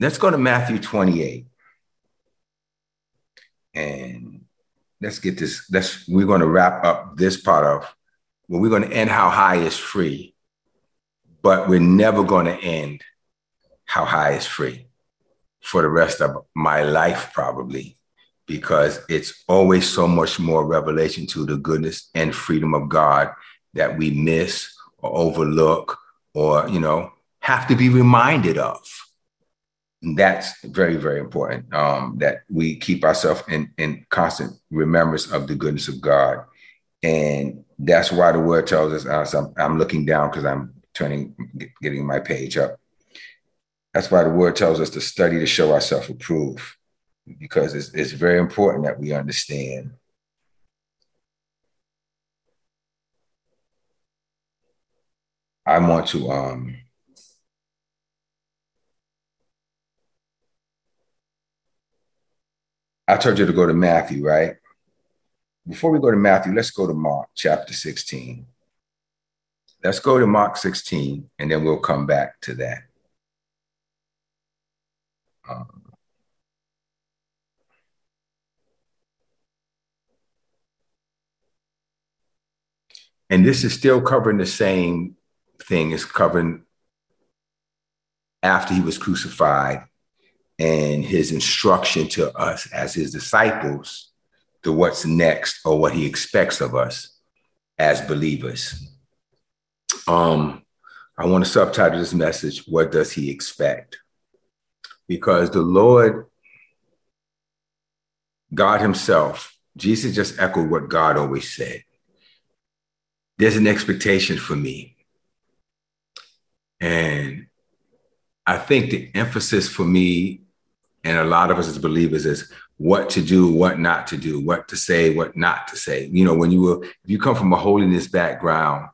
let's go to Matthew 28. And let's get this. Let's we're going to wrap up this part of well, we're going to end how high is free, but we're never going to end how high is free for the rest of my life, probably, because it's always so much more revelation to the goodness and freedom of God that we miss or overlook or, you know, have to be reminded of. That's very, very important um, that we keep ourselves in, in constant remembrance of the goodness of God. And that's why the word tells us, uh, so I'm, I'm looking down because I'm turning, getting my page up. That's why the word tells us to study to show ourselves approved, because it's, it's very important that we understand I want to um I told you to go to Matthew, right? Before we go to Matthew, let's go to Mark chapter 16. Let's go to Mark 16 and then we'll come back to that. Um, and this is still covering the same thing, is covering after he was crucified and his instruction to us as his disciples to what's next or what he expects of us as believers. Um, I want to subtitle this message, What Does He Expect? Because the Lord, God Himself, Jesus just echoed what God always said. There's an expectation for me. And I think the emphasis for me and a lot of us as believers is what to do, what not to do, what to say, what not to say. You know, when you were, if you come from a holiness background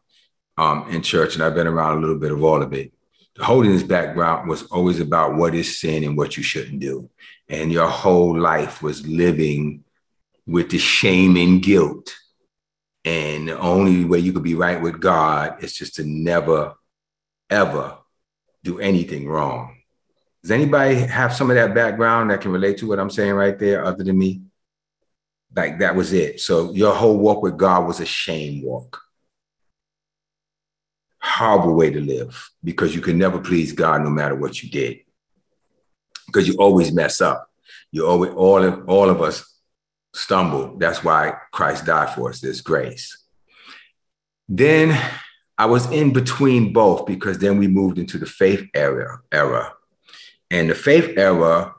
um, in church, and I've been around a little bit of all of it, the holiness background was always about what is sin and what you shouldn't do. And your whole life was living with the shame and guilt. And the only way you could be right with God is just to never, ever do anything wrong. Does anybody have some of that background that can relate to what I'm saying right there, other than me? Like that was it. So your whole walk with God was a shame walk. Horrible way to live because you can never please God no matter what you did. Because you always mess up. You always all of all of us stumble. That's why Christ died for us. There's grace. Then I was in between both because then we moved into the faith era era and the faith era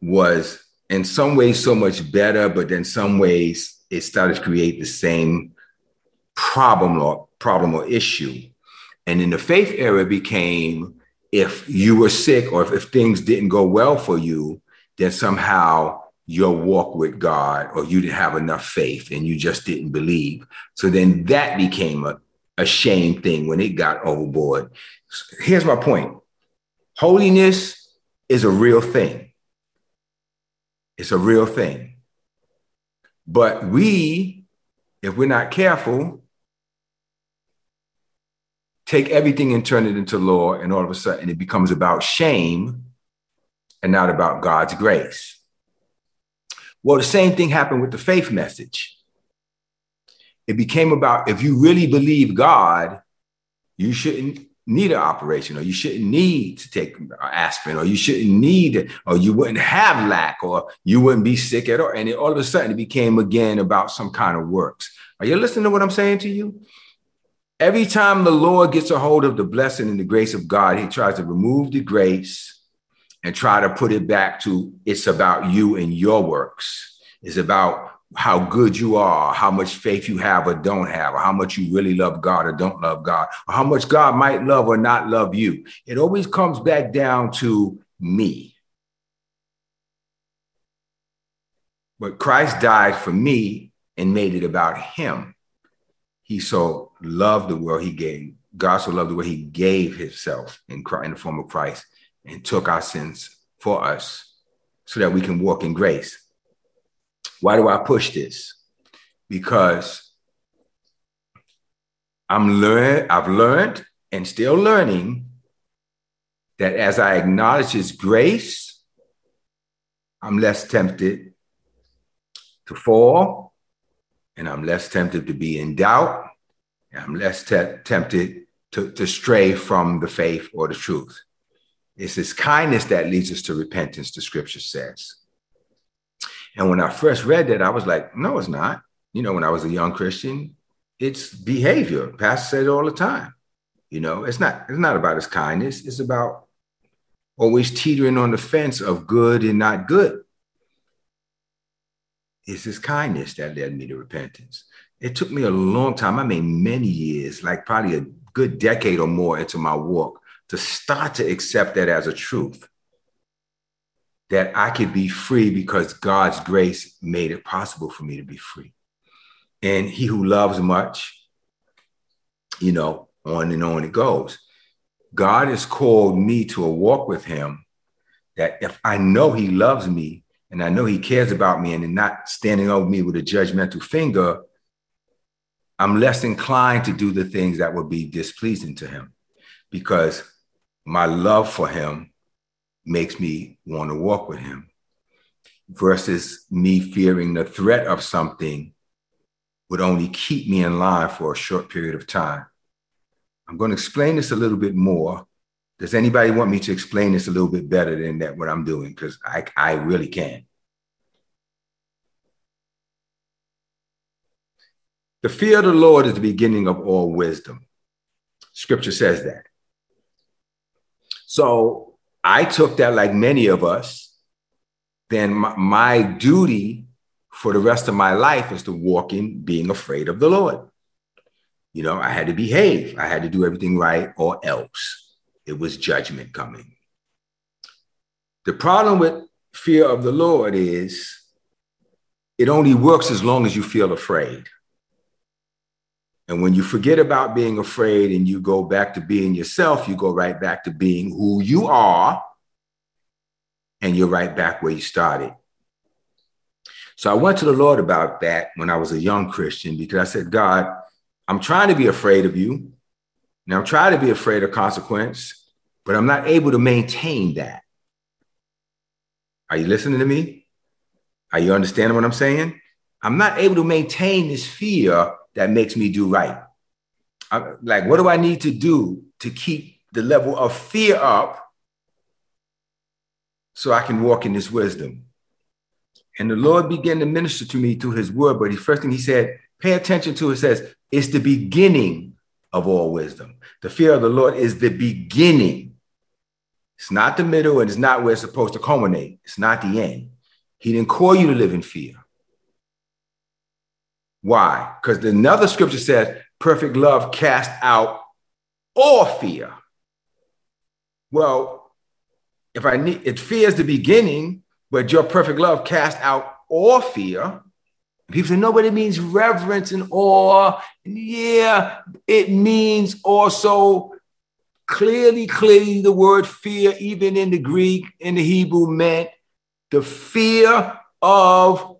was in some ways so much better, but in some ways it started to create the same problem or problem or issue. And in the faith era became if you were sick or if, if things didn't go well for you, then somehow your walk with God or you didn't have enough faith and you just didn't believe. So then that became a, a shame thing when it got overboard. Here's my point holiness is a real thing. It's a real thing. But we, if we're not careful, take everything and turn it into law, and all of a sudden it becomes about shame and not about God's grace. Well, the same thing happened with the faith message. It became about if you really believe God, you shouldn't need an operation or you shouldn't need to take aspirin or you shouldn't need or you wouldn't have lack or you wouldn't be sick at all. And it, all of a sudden it became again about some kind of works. Are you listening to what i'm saying to you? Every time the lord gets a hold of the blessing and the grace of god he tries to remove the grace and try to put it back to it's about you and your works. It's about how good you are, how much faith you have or don't have, or how much you really love God or don't love God, or how much God might love or not love you. It always comes back down to me. But Christ died for me and made it about him. He so loved the world he gave. God so loved the world he gave himself in, Christ, in the form of Christ and took our sins for us so that we can walk in grace. Why do I push this? Because I'm learn I've learned and still learning that as I acknowledge his grace, I'm less tempted to fall, and I'm less tempted to be in doubt, and I'm less te- tempted to, to stray from the faith or the truth. It's this kindness that leads us to repentance, the scripture says. And when I first read that, I was like, no, it's not. You know, when I was a young Christian, it's behavior. Pastor said it all the time. You know, it's not, it's not about his kindness, it's about always teetering on the fence of good and not good. It's his kindness that led me to repentance. It took me a long time. I mean, many years, like probably a good decade or more into my walk, to start to accept that as a truth that I could be free because God's grace made it possible for me to be free. And he who loves much, you know, on and on it goes. God has called me to a walk with him that if I know he loves me and I know he cares about me and not standing over me with a judgmental finger, I'm less inclined to do the things that would be displeasing to him because my love for him makes me want to walk with him versus me fearing the threat of something would only keep me in line for a short period of time. I'm going to explain this a little bit more. Does anybody want me to explain this a little bit better than that what I'm doing? Because I, I really can. The fear of the Lord is the beginning of all wisdom. Scripture says that. So I took that like many of us, then my, my duty for the rest of my life is to walk in being afraid of the Lord. You know, I had to behave, I had to do everything right, or else it was judgment coming. The problem with fear of the Lord is it only works as long as you feel afraid. And when you forget about being afraid and you go back to being yourself, you go right back to being who you are, and you're right back where you started. So I went to the Lord about that when I was a young Christian because I said, God, I'm trying to be afraid of you. Now I'm trying to be afraid of consequence, but I'm not able to maintain that. Are you listening to me? Are you understanding what I'm saying? I'm not able to maintain this fear that makes me do right. I'm, like, what do I need to do to keep the level of fear up so I can walk in this wisdom? And the Lord began to minister to me through his word. But the first thing he said, pay attention to it says, it's the beginning of all wisdom. The fear of the Lord is the beginning. It's not the middle and it's not where it's supposed to culminate. It's not the end. He didn't call you to live in fear. Why? Because another scripture says, perfect love cast out all fear. Well, if I need it, fear is the beginning, but your perfect love cast out all fear. People say, no, but it means reverence and awe. Yeah, it means also clearly, clearly the word fear, even in the Greek, in the Hebrew, meant the fear of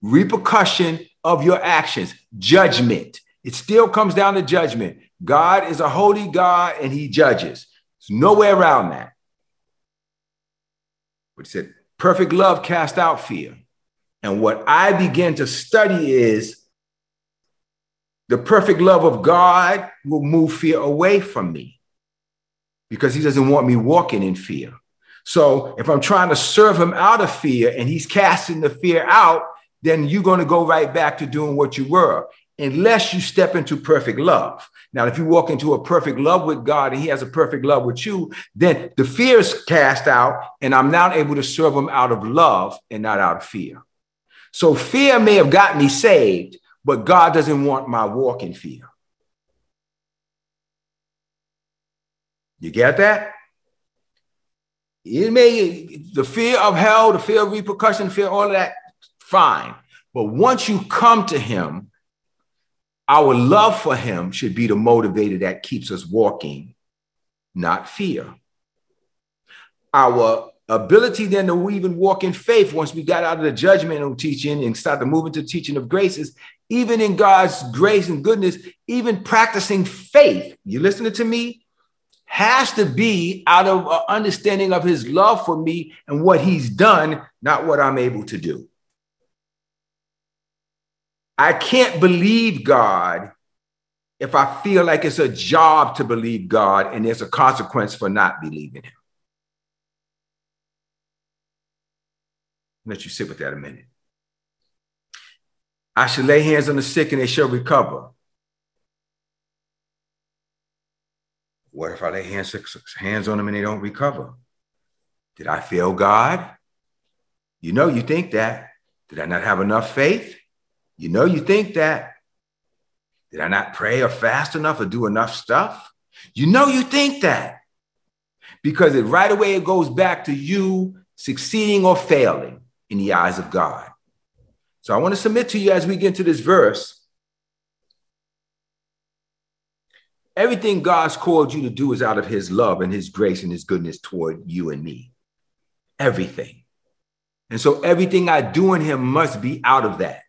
repercussion of your actions, judgment. It still comes down to judgment. God is a holy God and he judges. There's no way around that. But he said, perfect love cast out fear. And what I begin to study is the perfect love of God will move fear away from me because he doesn't want me walking in fear. So if I'm trying to serve him out of fear and he's casting the fear out, then you're going to go right back to doing what you were, unless you step into perfect love. Now, if you walk into a perfect love with God and He has a perfect love with you, then the fear is cast out, and I'm now able to serve Him out of love and not out of fear. So, fear may have got me saved, but God doesn't want my walk in fear. You get that? It may the fear of hell, the fear of repercussion, fear all of that fine. But once you come to him, our love for him should be the motivator that keeps us walking, not fear. Our ability then to even walk in faith once we got out of the judgmental teaching and started moving to teaching of graces, even in God's grace and goodness, even practicing faith. You listening to me? has to be out of an understanding of his love for me and what he's done, not what I'm able to do. I can't believe God if I feel like it's a job to believe God and there's a consequence for not believing him. Let you sit with that a minute. I should lay hands on the sick and they shall recover. What if I lay hands, hands on them and they don't recover? Did I fail God? You know, you think that. Did I not have enough faith? You know, you think that. Did I not pray or fast enough or do enough stuff? You know, you think that. Because it right away it goes back to you succeeding or failing in the eyes of God. So I want to submit to you as we get into this verse. Everything God's called you to do is out of his love and his grace and his goodness toward you and me. Everything. And so everything I do in him must be out of that.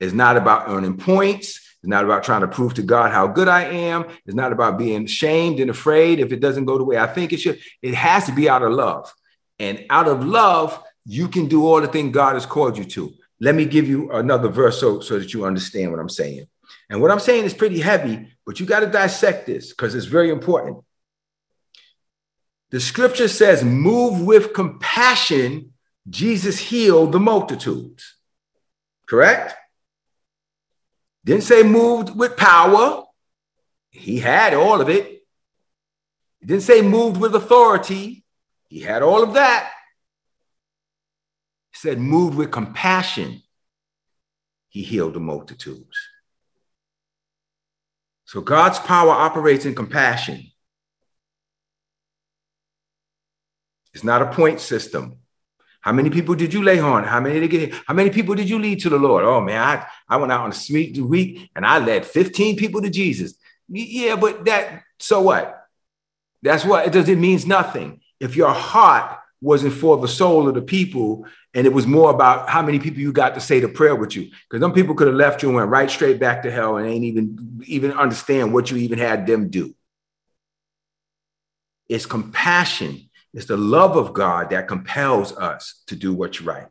It's not about earning points. It's not about trying to prove to God how good I am. It's not about being shamed and afraid if it doesn't go the way I think it should. It has to be out of love. And out of love, you can do all the things God has called you to. Let me give you another verse so, so that you understand what I'm saying. And what I'm saying is pretty heavy, but you got to dissect this because it's very important. The scripture says, move with compassion, Jesus healed the multitudes. Correct? Didn't say moved with power. He had all of it. Didn't say moved with authority. He had all of that. He said moved with compassion. He healed the multitudes. So God's power operates in compassion. It's not a point system. How many people did you lay on? How many did get? How many people did you lead to the Lord? Oh man, I, I went out on a sweet week and I led 15 people to Jesus. Yeah, but that so what? That's what it does. It means nothing. If your heart wasn't for the soul of the people and it was more about how many people you got to say the prayer with you because some people could have left you and went right straight back to hell and ain't even even understand what you even had them do it's compassion it's the love of God that compels us to do what's right.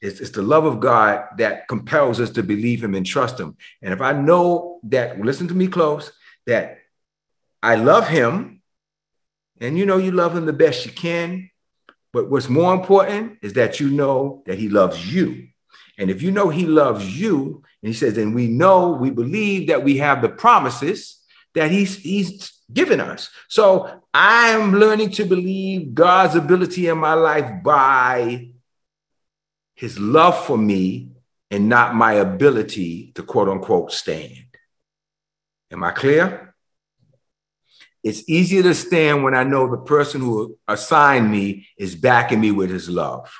It's, it's, the love of God that compels us to believe Him and trust Him. And if I know that, listen to me close, that I love Him, and you know you love Him the best you can, but what's more important is that you know that He loves you. And if you know He loves you, and He says, and we know, we believe that we have the promises that He's He's given us. So I'm learning to believe God's ability in my life by his love for me and not my ability to quote unquote stand. Am I clear? It's easier to stand when I know the person who assigned me is backing me with his love.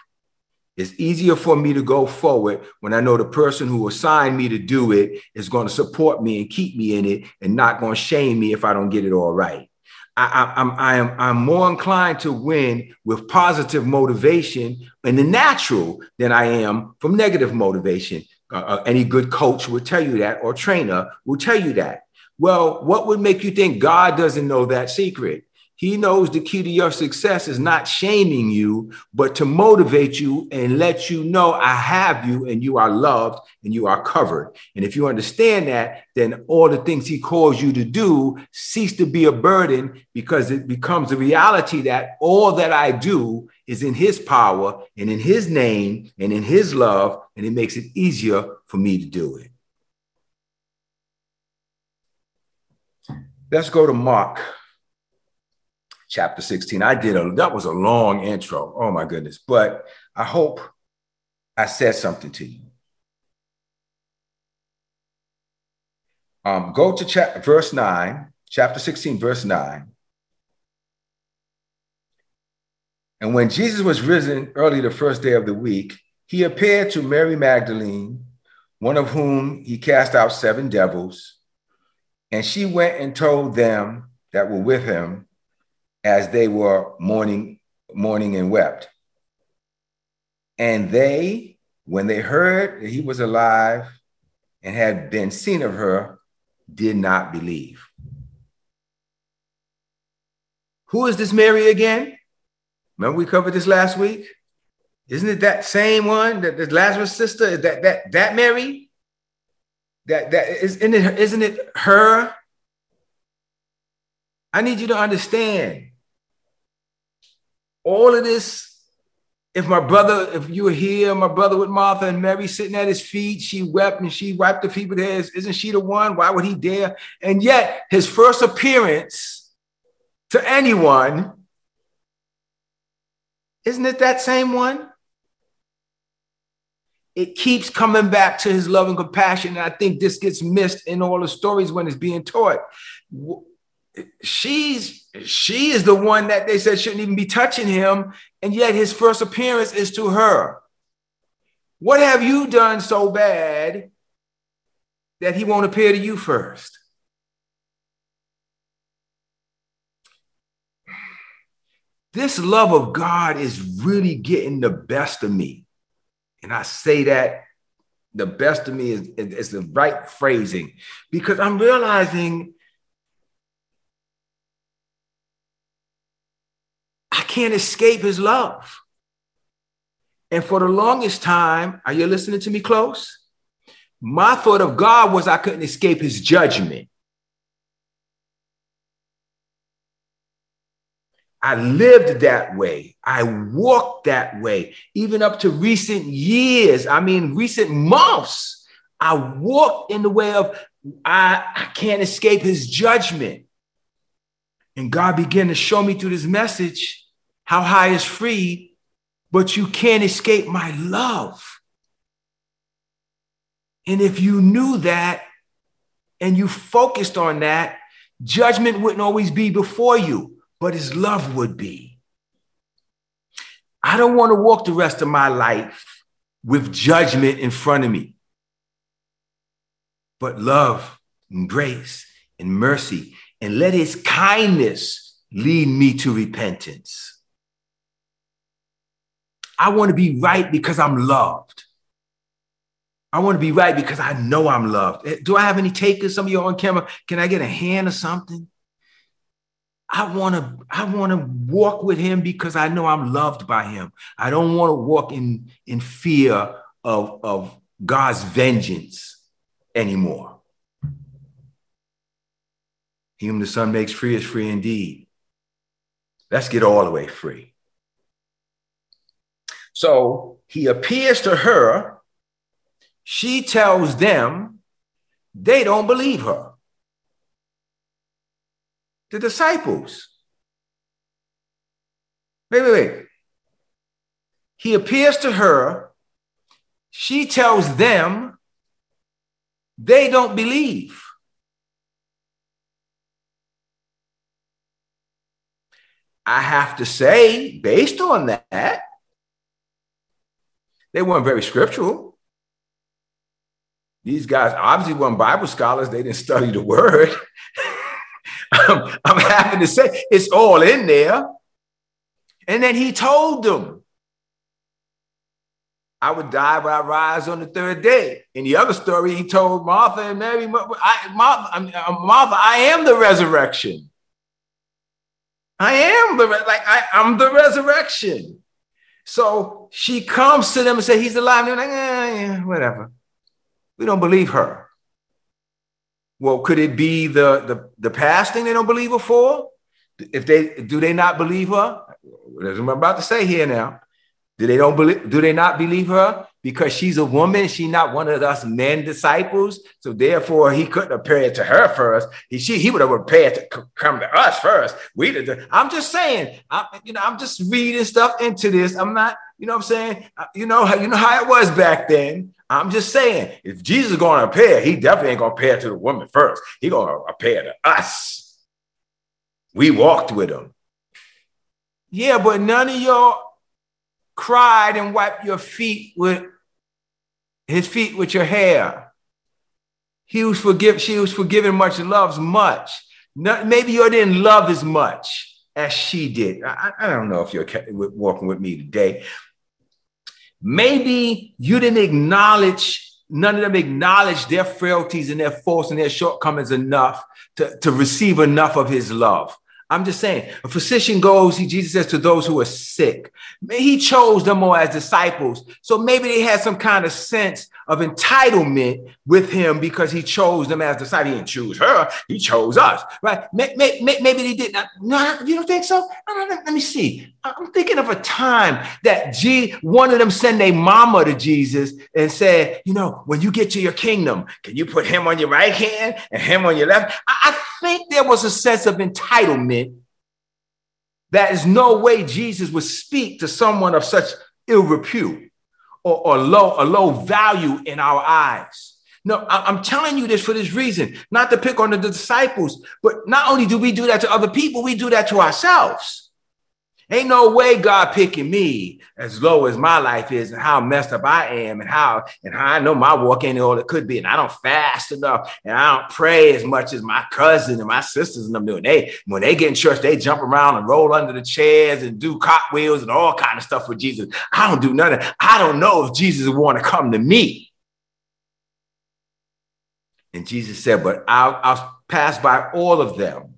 It's easier for me to go forward when I know the person who assigned me to do it is going to support me and keep me in it and not going to shame me if I don't get it all right. I, am I am I'm more inclined to win with positive motivation in the natural than I am from negative motivation. Uh, uh, any good coach will tell you that, or trainer will tell you that. Well, what would make you think God doesn't know that secret? He knows the key to your success is not shaming you, but to motivate you and let you know I have you and you are loved and you are covered. And if you understand that, then all the things he calls you to do cease to be a burden because it becomes a reality that all that I do is in his power and in his name and in his love, and it makes it easier for me to do it. Let's go to Mark chapter 16. I did a that was a long intro. Oh my goodness. But I hope I said something to you. Um, go to cha- verse 9, chapter 16, verse 9. And when Jesus was risen early the first day of the week, he appeared to Mary Magdalene, one of whom he cast out seven devils. And she went and told them that were with him as they were mourning, mourning and wept. And they, when they heard that he was alive and had been seen of her, did not believe. Who is this Mary again? Remember we covered this last week? Isn't it that same one that the Lazarus sister? That that that Mary? That that is isn't it, isn't it her? I need you to understand all of this. If my brother, if you were here, my brother with Martha and Mary sitting at his feet, she wept and she wiped the feet with. Isn't she the one? Why would he dare? And yet, his first appearance to anyone, isn't it that same one? it keeps coming back to his love and compassion. And I think this gets missed in all the stories when it's being taught. She's she is the one that they said shouldn't even be touching him, and yet his first appearance is to her. What have you done so bad that he won't appear to you first? This love of God is really getting the best of me. And I say that the best of me is, is the right phrasing because I'm realizing I can't escape his love. And for the longest time, are you listening to me close? My thought of God was I couldn't escape his judgment. I lived that way. I walked that way, even up to recent years. I mean, recent months. I walked in the way of I, I can't escape his judgment. And God began to show me through this message how high is free, but you can't escape my love. And if you knew that and you focused on that, judgment wouldn't always be before you but his love would be. I don't want to walk the rest of my life with judgment in front of me, but love and grace and mercy, and let his kindness lead me to repentance. I want to be right because I'm loved. I want to be right because I know I'm loved. Eh, do I have any takers? Some of you on camera. Can I get a hand or something? I want to I want to walk with him because I know I'm loved by him. I don't want to walk in in fear of of God's vengeance anymore. He whom the Son makes free is free indeed. Let's get all the way free. So he appears to her. She tells them they don't believe her the disciples. Wait, wait, wait. He appears to her. She tells them they don't believe. I have to say, based on that, they weren't very scriptural. These guys obviously weren't Bible scholars. They didn't study the word. I'm, I'm happy to say it's all in there. And then he told them, I would die, but I rise on the third day. In the other story, he told Martha and Mary, I, Martha, uh, Martha, I am the resurrection. I am the like I, am the resurrection. So she comes to them and says, He's alive. And they're like, eh, yeah, whatever. We don't believe her. Well, could it be the, the, the past thing they don't believe her for? If they do they not believe her? That's what I'm about to say here now. Do they don't believe do they not believe her? Because she's a woman, she's not one of us men disciples. So therefore he couldn't appear to her first. He she he would have appeared to come to us first. We did I'm just saying, I'm you know, I'm just reading stuff into this. I'm not, you know what I'm saying? You know, you know how it was back then. I'm just saying, if Jesus is going to appear, he definitely ain't going to appear to the woman first. He going to appear to us. We walked with him. Yeah, but none of y'all cried and wiped your feet with his feet with your hair. He was forgive. She was forgiven much loves much. Not, maybe you didn't love as much as she did. I, I don't know if you're walking with me today, Maybe you didn't acknowledge, none of them acknowledge their frailties and their faults and their shortcomings enough to, to receive enough of his love. I'm just saying, a physician goes, he, Jesus says to those who are sick. He chose them all as disciples. So maybe they had some kind of sense of entitlement with him because he chose them as disciples. He didn't choose her, he chose us, right? Maybe, they did not. No, you don't think so? Let me see. I'm thinking of a time that G, one of them sent a mama to Jesus and said, you know, when you get to your kingdom, can you put him on your right hand and him on your left? I, I think there was a sense of entitlement that is no way Jesus would speak to someone of such ill repute or, or low, a low value in our eyes. No, I'm telling you this for this reason, not to pick on the disciples, but not only do we do that to other people, we do that to ourselves. Ain't no way God picking me as low as my life is and how messed up I am and how and how I know my walk ain't all it could be. And I don't fast enough and I don't pray as much as my cousin and my sisters and them doing. They when they get in church, they jump around and roll under the chairs and do cartwheels and all kind of stuff for Jesus. I don't do nothing. I don't know if Jesus want to come to me. And Jesus said, but I'll, I'll pass by all of them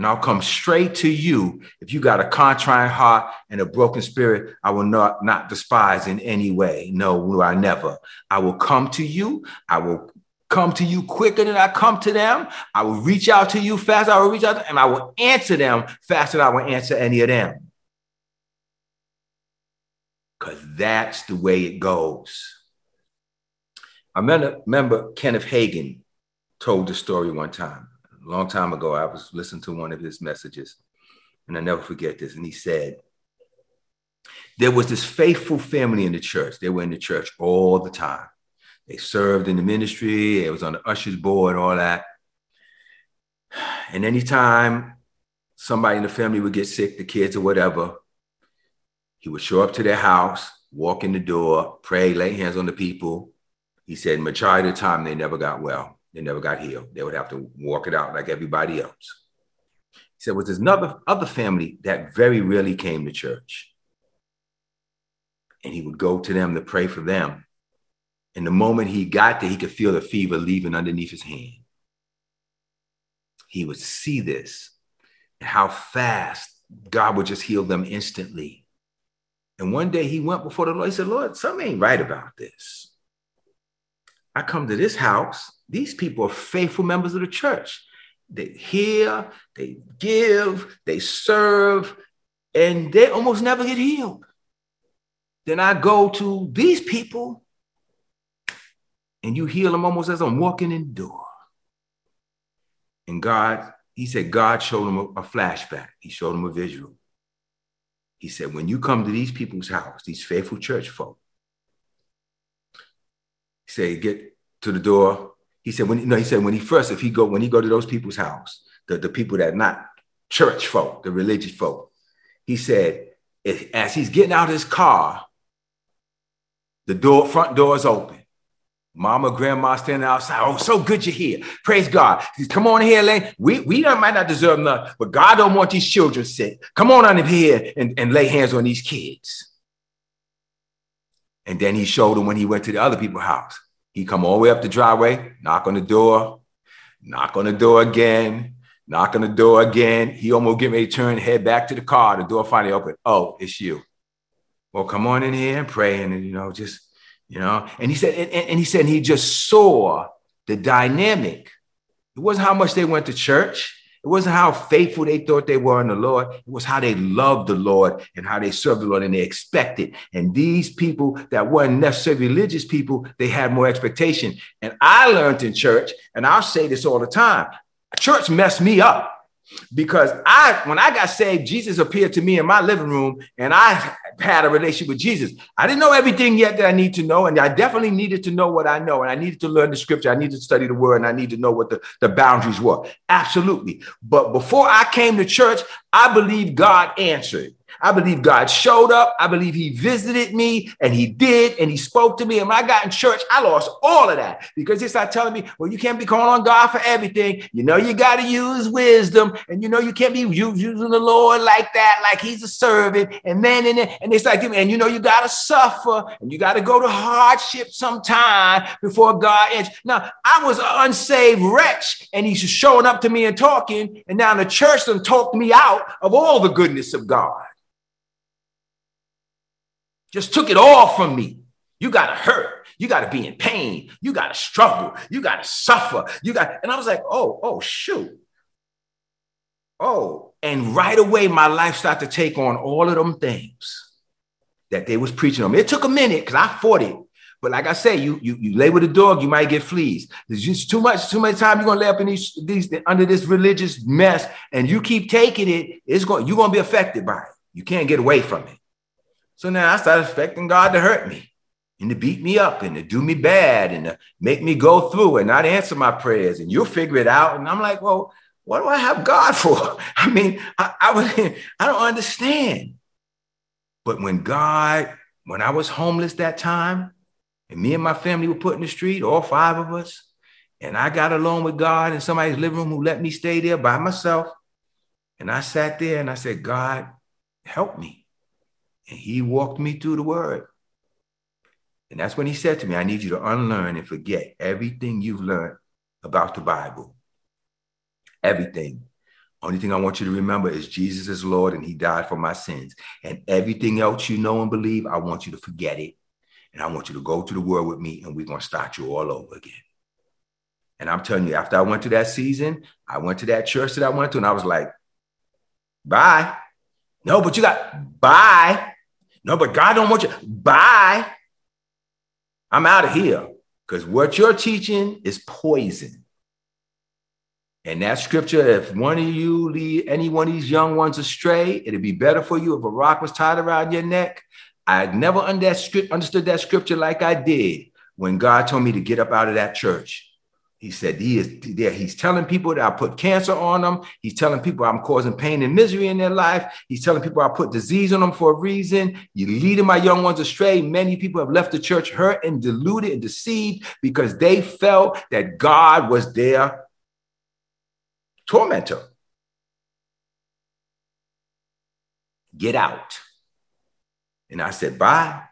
and I'll come straight to you. If you got a contrite heart and a broken spirit, I will not, not despise in any way. No, will I never. I will come to you. I will come to you quicker than I come to them. I will reach out to you faster. I will reach out to, and I will answer them faster than I will answer any of them. Because that's the way it goes. I remember, Kenneth Hagin told the story one time a long time ago, I was listening to one of his messages, and I never forget this. And he said, There was this faithful family in the church. They were in the church all the time. They served in the ministry, it was on the ushers board, all that. And anytime somebody in the family would get sick, the kids or whatever, he would show up to their house, walk in the door, pray, lay hands on the people. He said, majority of the time, they never got well. They never got healed. They would have to walk it out like everybody else. He said, was there's another other family that very rarely came to church. And he would go to them to pray for them. And the moment he got there, he could feel the fever leaving underneath his hand. He would see this and how fast God would just heal them instantly. And one day he went before the Lord. He said, Lord, something ain't right about this. I come to this house these people are faithful members of the church. They hear, they give, they serve, and they almost never get healed. Then I go to these people, and you heal them almost as I'm walking in the door. And God, he said, God showed him a, a flashback. He showed him a visual. He said, when you come to these people's house, these faithful church folk, said, get to the door, he said when know he said when he first if he go when he go to those people's house the, the people that not church folk the religious folk he said as he's getting out of his car the door front door is open Mama, grandma standing outside. Oh, so good you're here. Praise God. Come on here, Lane. We, we might not deserve nothing, but God don't want these children sick. Come on in here and, and lay hands on these kids. And then he showed him when he went to the other people's house. He come all the way up the driveway, knock on the door, knock on the door again, knock on the door again. He almost get ready to turn, head back to the car. The door finally opened. Oh, it's you. Well, come on in here and pray, and you know, just you know. And he said, and, and he said he just saw the dynamic. It wasn't how much they went to church. It wasn't how faithful they thought they were in the Lord. It was how they loved the Lord and how they served the Lord and they expected. And these people that weren't necessarily religious people, they had more expectation. And I learned in church, and I'll say this all the time church messed me up because I, when I got saved, Jesus appeared to me in my living room and I had a relationship with Jesus. I didn't know everything yet that I need to know. And I definitely needed to know what I know. And I needed to learn the scripture. I needed to study the word and I needed to know what the, the boundaries were. Absolutely. But before I came to church, I believed God answered. I believe God showed up. I believe he visited me and he did and he spoke to me. And when I got in church, I lost all of that because he started telling me, well, you can't be calling on God for everything. You know, you got to use wisdom and you know, you can't be using the Lord like that, like he's a servant. And then, and, then, and start giving, and you know, you got to suffer and you got to go to hardship sometime before God ends. Now, I was an unsaved wretch and he's showing up to me and talking. And now the church done talked me out of all the goodness of God. Just took it all from me. You got to hurt. You got to be in pain. You got to struggle. You got to suffer. You got, and I was like, oh, oh, shoot. Oh, and right away, my life started to take on all of them things that they was preaching on. Me. It took a minute because I fought it. But like I say, you you you lay with a dog, you might get fleas. There's just too much, too much time you're gonna lay up in these these under this religious mess, and you keep taking it. It's going you're gonna be affected by it. You can't get away from it. So now I started expecting God to hurt me and to beat me up and to do me bad and to make me go through and not answer my prayers. And you'll figure it out. And I'm like, well, what do I have God for? I mean, I, I, was, I don't understand. But when God, when I was homeless that time, and me and my family were put in the street, all five of us, and I got alone with God in somebody's living room who let me stay there by myself. And I sat there and I said, God, help me. And he walked me through the word. And that's when he said to me, I need you to unlearn and forget everything you've learned about the Bible. Everything. Only thing I want you to remember is Jesus is Lord and he died for my sins. And everything else you know and believe, I want you to forget it. And I want you to go to the world with me and we're going to start you all over again. And I'm telling you, after I went to that season, I went to that church that I went to and I was like, bye. No, but you got bye. No, but God don't want you. Bye. I'm out of here because what you're teaching is poison. And that scripture, if one of you lead any one of these young ones astray, it'd be better for you if a rock was tied around your neck. I never understood that scripture like I did when God told me to get up out of that church. He said he is there. He's telling people that I put cancer on them. He's telling people I'm causing pain and misery in their life. He's telling people I put disease on them for a reason. You're leading my young ones astray. Many people have left the church hurt and deluded and deceived because they felt that God was their tormentor. Get out. And I said, bye.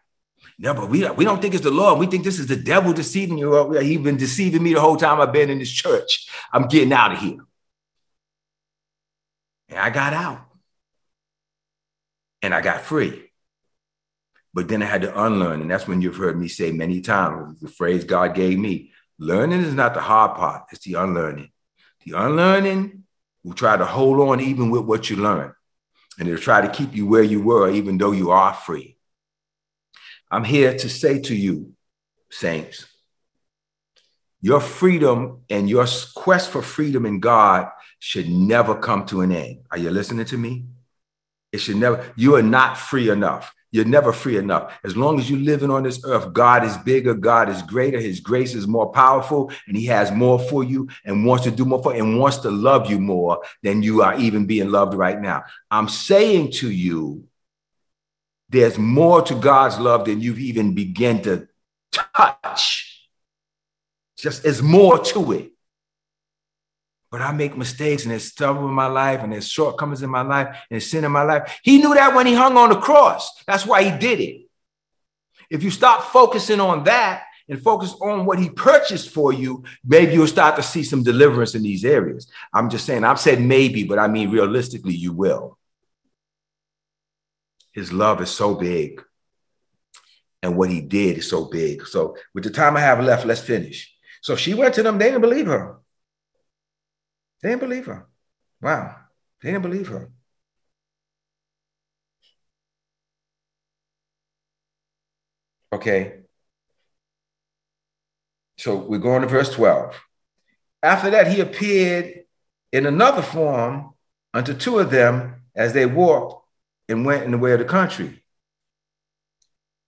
No, but we, we don't think it's the Lord. We think this is the devil deceiving you. Uh, He's been deceiving me the whole time I've been in this church. I'm getting out of here. And I got out. And I got free. But then I had to unlearn. And that's when you've heard me say many times the phrase God gave me learning is not the hard part, it's the unlearning. The unlearning will try to hold on even with what you learn. And it'll try to keep you where you were, even though you are free. I'm here to say to you, saints, your freedom and your quest for freedom in God should never come to an end. Are you listening to me? It should never, you are not free enough. You're never free enough. As long as you're living on this earth, God is bigger, God is greater, His grace is more powerful, and He has more for you and wants to do more for you and wants to love you more than you are even being loved right now. I'm saying to you, there's more to God's love than you've even begun to touch. Just there's more to it. But I make mistakes and there's trouble in my life and there's shortcomings in my life and there's sin in my life. He knew that when he hung on the cross. That's why he did it. If you stop focusing on that and focus on what he purchased for you, maybe you'll start to see some deliverance in these areas. I'm just saying, I've said maybe, but I mean realistically, you will. His love is so big. And what he did is so big. So, with the time I have left, let's finish. So, she went to them, they didn't believe her. They didn't believe her. Wow. They didn't believe her. Okay. So we're going to verse 12. After that, he appeared in another form unto two of them as they walked and went in the way of the country.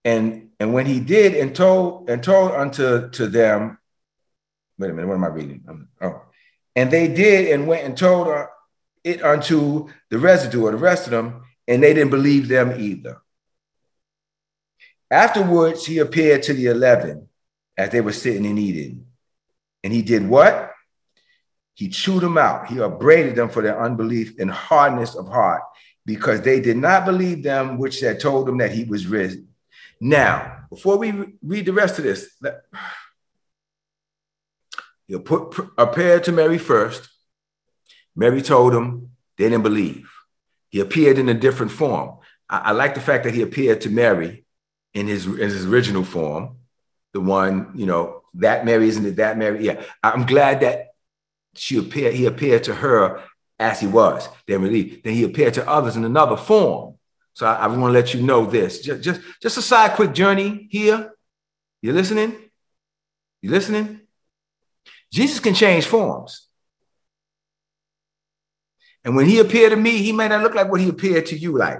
And and when he did and told and told unto to them, wait a minute, what am I reading? Oh, and they did and went and told uh, it unto the residue or the rest of them, and they didn't believe them either. Afterwards, he appeared to the 11 as they were sitting and eating. And he did what? He chewed them out. He upbraided them for their unbelief and hardness of heart because they did not believe them which had told them that he was risen. Now, before we read the rest of this, he'll put appeared to Mary first. Mary told him they didn't believe. He appeared in a different form. I, I like the fact that he appeared to Mary in his in his original form, the one you know that Mary isn't it that Mary? Yeah, I'm glad that she appeared. He appeared to her as he was. Then really, then he appeared to others in another form. So I, I want to let you know this. Just, just, just a side quick journey here. You listening? You listening? Jesus can change forms. And when he appeared to me, he may not look like what he appeared to you like.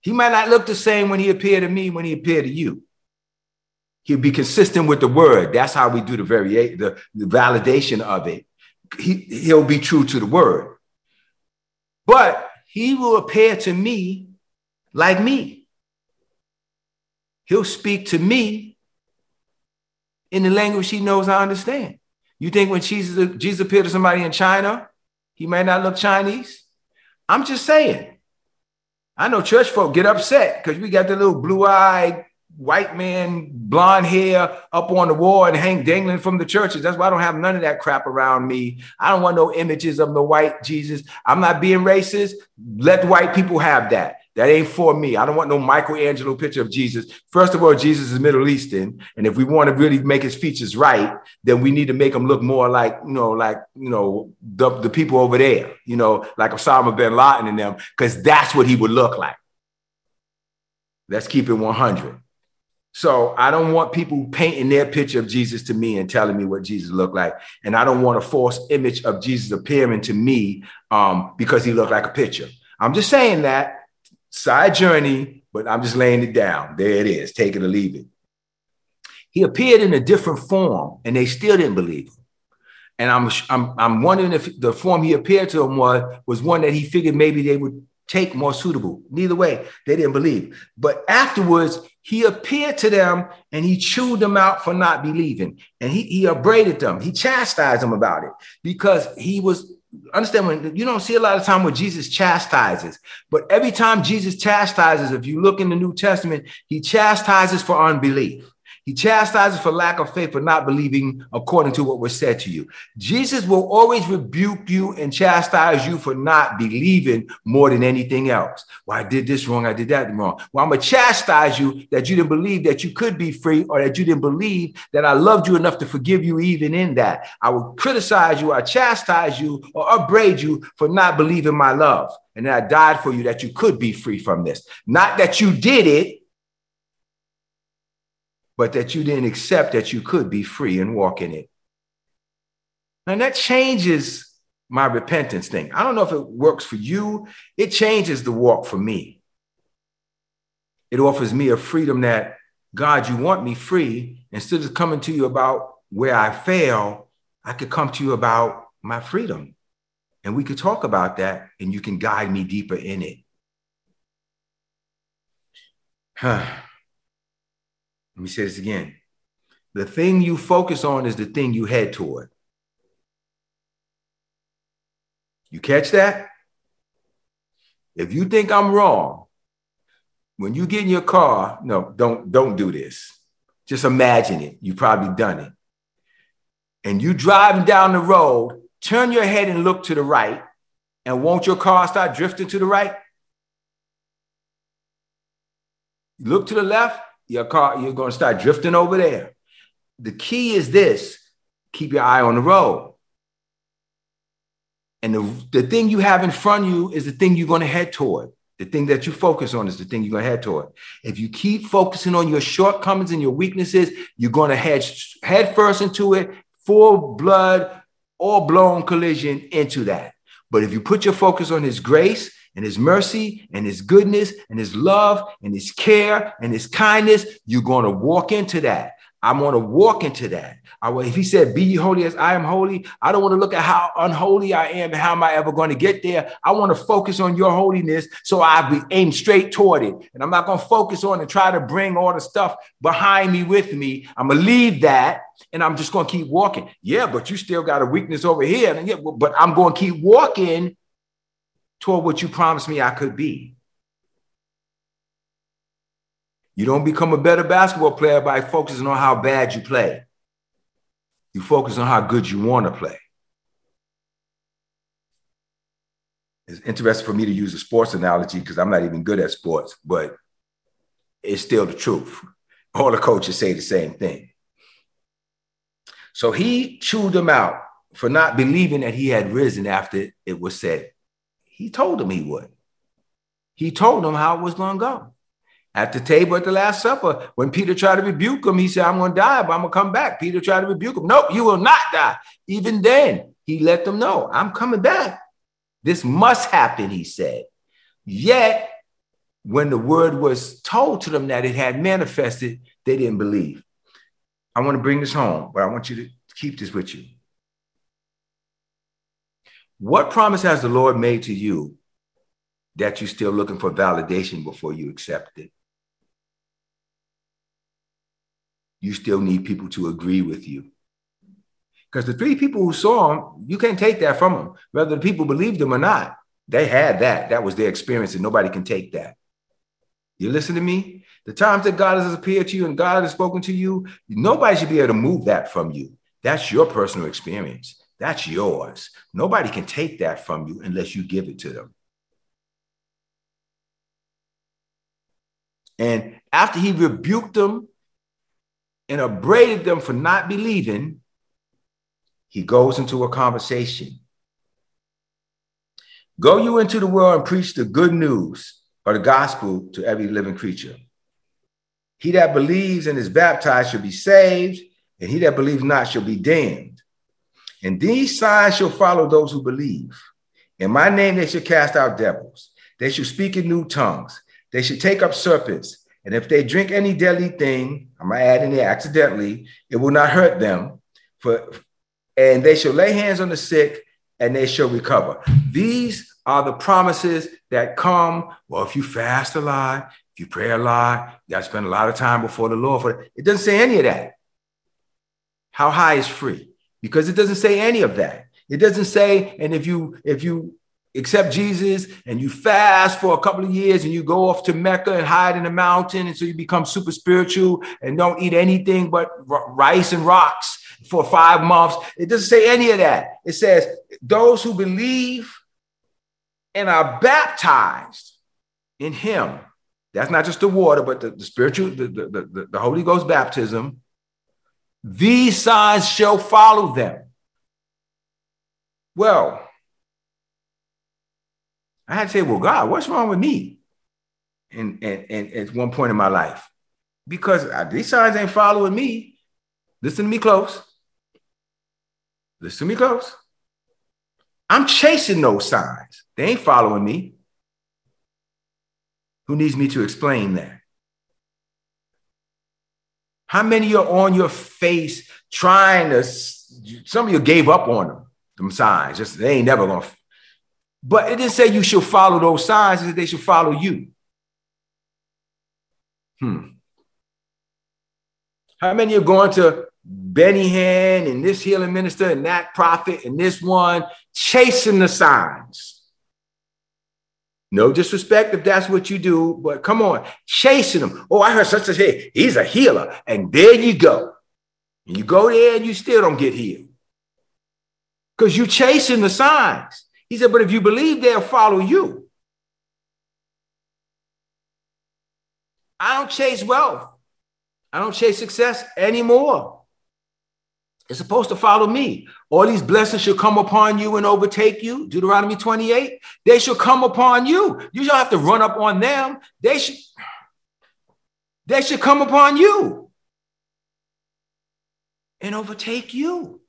He might not look the same when he appeared to me when he appeared to you. He'll be consistent with the word. That's how we do the variation, the, the validation of it. He, he'll be true to the word. But he will appear to me like me. He'll speak to me in the language he knows I understand. You think when Jesus, Jesus appeared to somebody in China, he may not look Chinese? I'm just saying. I know church folk get upset because we got the little blue-eyed white man, blonde hair up on the wall and hang dangling from the churches. That's why I don't have none of that crap around me. I don't want no images of the white Jesus. I'm not being racist. Let white people have that. That ain't for me. I don't want no Michelangelo picture of Jesus. First of all, Jesus is Middle Eastern, and if we want to really make his features right, then we need to make him look more like you know, like you know, the, the people over there, you know, like Osama bin Laden and them, because that's what he would look like. Let's keep it 100. So I don't want people painting their picture of Jesus to me and telling me what Jesus looked like. And I don't want a false image of Jesus appearing to me um, because he looked like a picture. I'm just saying that Side journey, but I'm just laying it down. There it is. Take it or leave it. He appeared in a different form, and they still didn't believe him. And I'm, I'm, I'm wondering if the form he appeared to them was, was one that he figured maybe they would take more suitable. Neither way, they didn't believe. But afterwards, he appeared to them and he chewed them out for not believing. And he, he upbraided them. He chastised them about it because he was understand when you don't see a lot of time where Jesus chastises, but every time Jesus chastises, if you look in the New Testament, he chastises for unbelief. He chastises for lack of faith, for not believing according to what was said to you. Jesus will always rebuke you and chastise you for not believing more than anything else. Well, I did this wrong. I did that wrong. Well, I'm going to chastise you that you didn't believe that you could be free or that you didn't believe that I loved you enough to forgive you even in that. I will criticize you, I chastise you, or upbraid you for not believing my love. And that I died for you that you could be free from this. Not that you did it, but that you didn't accept that you could be free and walk in it. And that changes my repentance thing. I don't know if it works for you, it changes the walk for me. It offers me a freedom that, God, you want me free. Instead of coming to you about where I fail, I could come to you about my freedom. And we could talk about that, and you can guide me deeper in it. Huh. Let me say this again. The thing you focus on is the thing you head toward. You catch that? If you think I'm wrong, when you get in your car, no, don't don't do this. Just imagine it. You've probably done it. And you driving down the road, turn your head and look to the right, and won't your car start drifting to the right? look to the left, your car, you're going to start drifting over there. The key is this keep your eye on the road. And the, the thing you have in front of you is the thing you're going to head toward. The thing that you focus on is the thing you're going to head toward. If you keep focusing on your shortcomings and your weaknesses, you're going to head head first into it, full blood or blown collision into that. But if you put your focus on his grace and his mercy and his goodness and his love and his care and his kindness, you're going to walk into that. I want to walk into that. I, if he said, Be ye holy as I am holy, I don't want to look at how unholy I am and how am I ever going to get there. I want to focus on your holiness so I be aim straight toward it. And I'm not going to focus on and try to bring all the stuff behind me with me. I'm going to leave that and I'm just going to keep walking. Yeah, but you still got a weakness over here. And yeah, but I'm going to keep walking toward what you promised me I could be. You don't become a better basketball player by focusing on how bad you play. You focus on how good you want to play. It's interesting for me to use a sports analogy because I'm not even good at sports, but it's still the truth. All the coaches say the same thing. So he chewed them out for not believing that he had risen after it was said. He told them he would. He told them how it was going to go. At the table at the Last Supper, when Peter tried to rebuke him, he said, I'm going to die, but I'm going to come back. Peter tried to rebuke him. Nope, you will not die. Even then, he let them know, I'm coming back. This must happen, he said. Yet, when the word was told to them that it had manifested, they didn't believe. I want to bring this home, but I want you to keep this with you. What promise has the Lord made to you that you're still looking for validation before you accept it? You still need people to agree with you. Because the three people who saw him, you can't take that from them, whether the people believed him or not. They had that. That was their experience, and nobody can take that. You listen to me? The times that God has appeared to you and God has spoken to you, nobody should be able to move that from you. That's your personal experience. That's yours. Nobody can take that from you unless you give it to them. And after he rebuked them and upbraided them for not believing, he goes into a conversation. Go you into the world and preach the good news or the gospel to every living creature. He that believes and is baptized shall be saved, and he that believes not shall be damned. And these signs shall follow those who believe. In my name they shall cast out devils. They shall speak in new tongues. They shall take up serpents. And if they drink any deadly thing, I'm going to add in there accidentally, it will not hurt them. For, and they shall lay hands on the sick and they shall recover. These are the promises that come. Well, if you fast a lot, if you pray a lot, you got to spend a lot of time before the Lord. For it. it doesn't say any of that. How high is free? Because it doesn't say any of that. It doesn't say, and if you if you accept Jesus and you fast for a couple of years and you go off to Mecca and hide in a mountain, and so you become super spiritual and don't eat anything but rice and rocks for five months. It doesn't say any of that. It says those who believe and are baptized in him. That's not just the water, but the, the spiritual, the, the, the, the Holy Ghost baptism. These signs shall follow them. Well, I had to say, well, God, what's wrong with me? And, and, and at one point in my life, because these signs ain't following me. Listen to me close. Listen to me close. I'm chasing those signs. They ain't following me. Who needs me to explain that? How many are on your face trying to? Some of you gave up on them, them signs. Just they ain't never gonna. But it didn't say you should follow those signs, it they should follow you. Hmm. How many are going to Benny Hinn and this healing minister and that prophet and this one chasing the signs? No disrespect if that's what you do, but come on, chasing them. Oh, I heard such a thing. He's a healer. And there you go. You go there and you still don't get healed. Because you're chasing the signs. He said, but if you believe, they'll follow you. I don't chase wealth. I don't chase success anymore. It's supposed to follow me. All these blessings shall come upon you and overtake you. Deuteronomy 28. They shall come upon you. You don't have to run up on them. They should, they should come upon you and overtake you.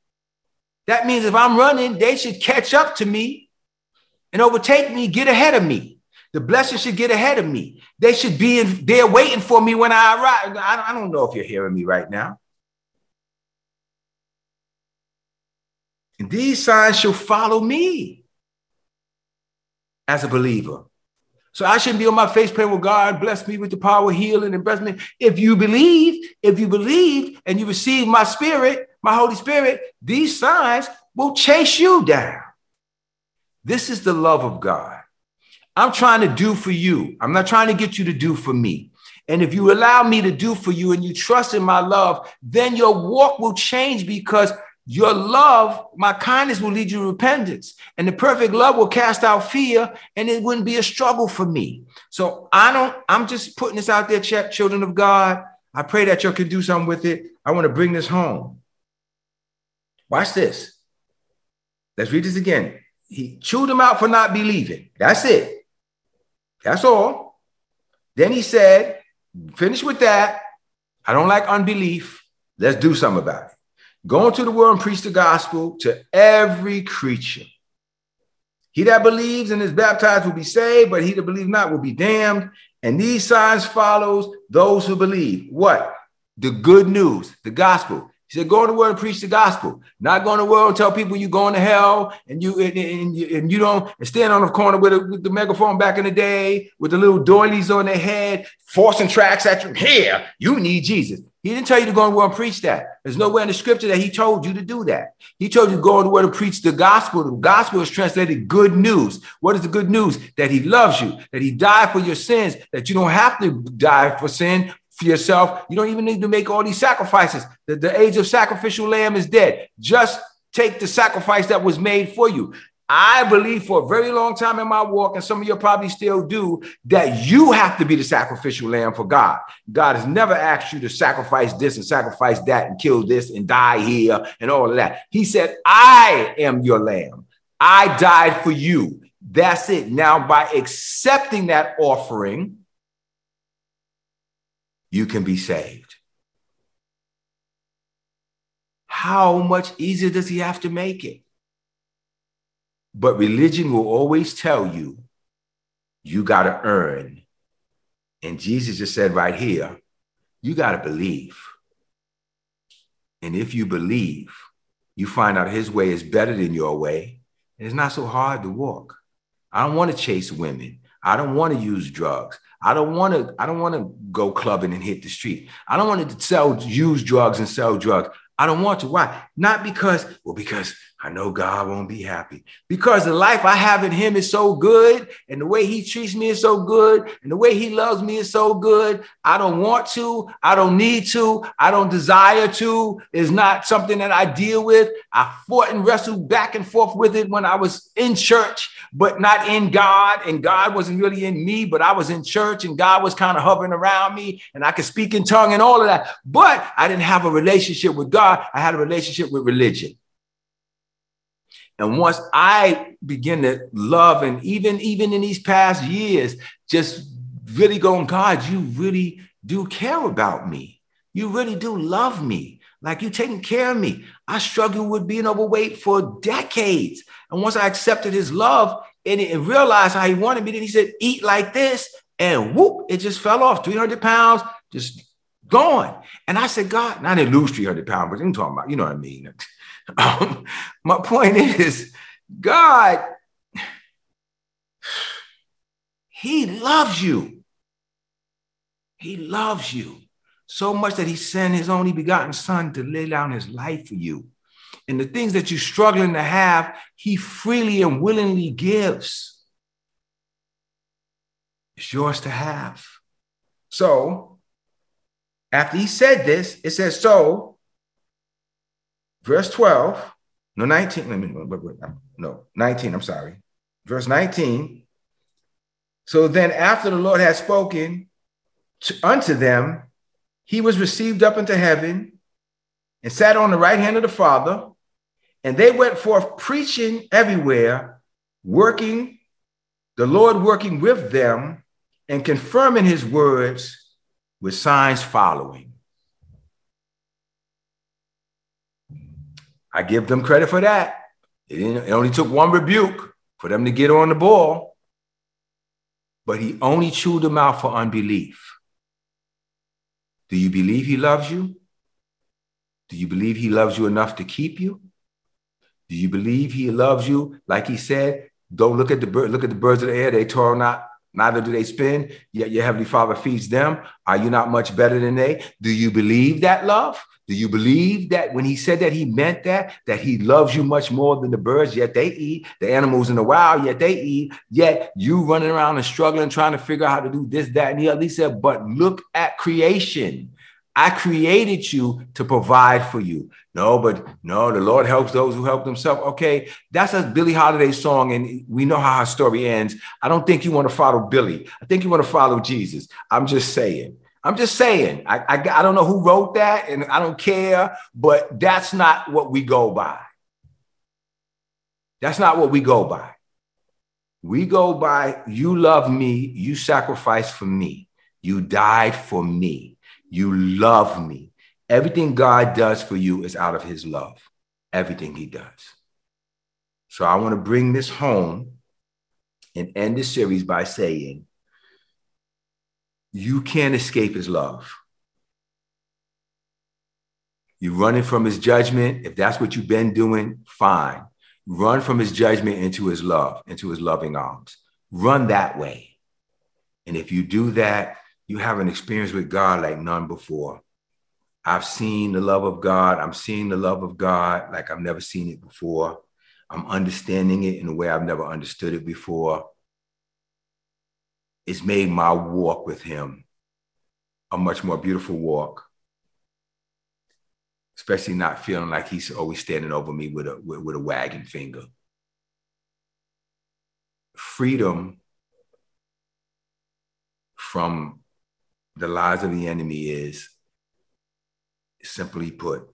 That means if I'm running, they should catch up to me and overtake me, get ahead of me. The blessings should get ahead of me. They should be in there waiting for me when I arrive. I don't know if you're hearing me right now. And these signs shall follow me as a believer. So I shouldn't be on my face praying, well, God bless me with the power of healing and bless me. If you believe, if you believe and you receive my spirit, my Holy Spirit, these signs will chase you down. This is the love of God. I'm trying to do for you. I'm not trying to get you to do for me. And if you allow me to do for you and you trust in my love, then your walk will change because your love, my kindness will lead you to repentance. And the perfect love will cast out fear and it wouldn't be a struggle for me. So I don't, I'm just putting this out there, children of God. I pray that you can do something with it. I want to bring this home. Watch this. Let's read this again. He chewed him out for not believing. That's it. That's all. Then he said, finish with that. I don't like unbelief. Let's do something about it. Go into the world and preach the gospel to every creature. He that believes and is baptized will be saved, but he that believes not will be damned. And these signs follows those who believe. What? The good news, the gospel. He said, go in the world and preach the gospel. Not go in the world and tell people you're going to hell and you and, and, and you don't and stand on the corner with, a, with, the megaphone back in the day with the little doilies on their head, forcing tracks at you. Here, you need Jesus. He didn't tell you to go world and preach that. There's nowhere in the scripture that he told you to do that. He told you to go world and preach the gospel. The gospel is translated good news. What is the good news? That he loves you, that he died for your sins, that you don't have to die for sin, for yourself. You don't even need to make all these sacrifices. The, the age of sacrificial lamb is dead. Just take the sacrifice that was made for you. I believe for a very long time in my walk, and some of you probably still do, that you have to be the sacrificial lamb for God. God has never asked you to sacrifice this and sacrifice that and kill this and die here and all of that. He said, I am your lamb. I died for you. That's it. Now, by accepting that offering, you can be saved. How much easier does he have to make it? But religion will always tell you, you got to earn. And Jesus just said right here, you got to believe. And if you believe, you find out his way is better than your way. And it's not so hard to walk. I don't want to chase women. I don't want to use drugs. I don't want to. I don't want to go clubbing and hit the street. I don't want to sell, use drugs and sell drugs. I don't want to. Why? Not because, well, because I know God won't be happy. Because the life I have in Him is so good, and the way He treats me is so good, and the way He loves me is so good. I don't want to. I don't need to. I don't desire to. Is not something that I deal with. I fought and wrestled back and forth with it when I was in church, but not in God. And God wasn't really in me, but I was in church, and God was kind of hovering around me, and I could speak in tongue and all of that. But I didn't have a relationship with God. I had a relationship with religion. And once I begin to love, and even even in these past years, just really going, God, you really do care about me. You really do love me. Like you taking care of me. I struggled with being overweight for decades. And once I accepted his love and, and realized how he wanted me, then he said, eat like this. And whoop, it just fell off 300 pounds, just gone. And I said, God, and I didn't lose 300 pounds, but I'm talking about, you know what I mean? Um, my point is, God, He loves you. He loves you so much that He sent His only begotten Son to lay down His life for you. And the things that you're struggling to have, He freely and willingly gives. It's yours to have. So, after he said this, it says, So, verse 12, no, 19, let me, no, 19, I'm sorry. Verse 19. So then, after the Lord had spoken to, unto them, he was received up into heaven and sat on the right hand of the Father. And they went forth preaching everywhere, working, the Lord working with them and confirming his words with signs following. I give them credit for that. It, it only took one rebuke for them to get on the ball, but he only chewed them out for unbelief. Do you believe he loves you? Do you believe he loves you enough to keep you? Do you believe he loves you? Like he said, don't look at the bird, look at the birds of the air. They toil not, neither do they spin, yet your heavenly father feeds them. Are you not much better than they? Do you believe that love? Do you believe that when he said that he meant that, that he loves you much more than the birds, yet they eat, the animals in the wild, yet they eat, yet you running around and struggling, trying to figure out how to do this, that, and the other. He said, but look at creation. I created you to provide for you. No, but no, the Lord helps those who help themselves. Okay, that's a Billie Holiday song, and we know how her story ends. I don't think you want to follow Billie. I think you want to follow Jesus. I'm just saying. I'm just saying. I, I, I don't know who wrote that, and I don't care, but that's not what we go by. That's not what we go by. We go by, you love me, you sacrificed for me, you died for me. You love me. Everything God does for you is out of his love. Everything he does. So I want to bring this home and end the series by saying, you can't escape his love. You're running from his judgment. If that's what you've been doing, fine. Run from his judgment into his love, into his loving arms. Run that way. And if you do that, you have an experience with God like none before. I've seen the love of God. I'm seeing the love of God like I've never seen it before. I'm understanding it in a way I've never understood it before. It's made my walk with Him a much more beautiful walk, especially not feeling like He's always standing over me with a, with, with a wagging finger. Freedom from the lies of the enemy is simply put,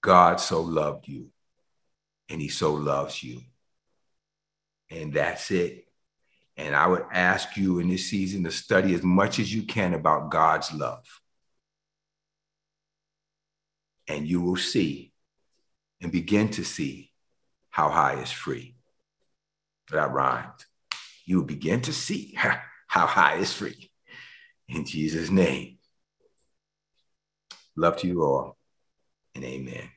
God so loved you and he so loves you. And that's it. And I would ask you in this season to study as much as you can about God's love. And you will see and begin to see how high is free. That rhymed. You will begin to see how high is free. In Jesus' name. Love to you all and amen.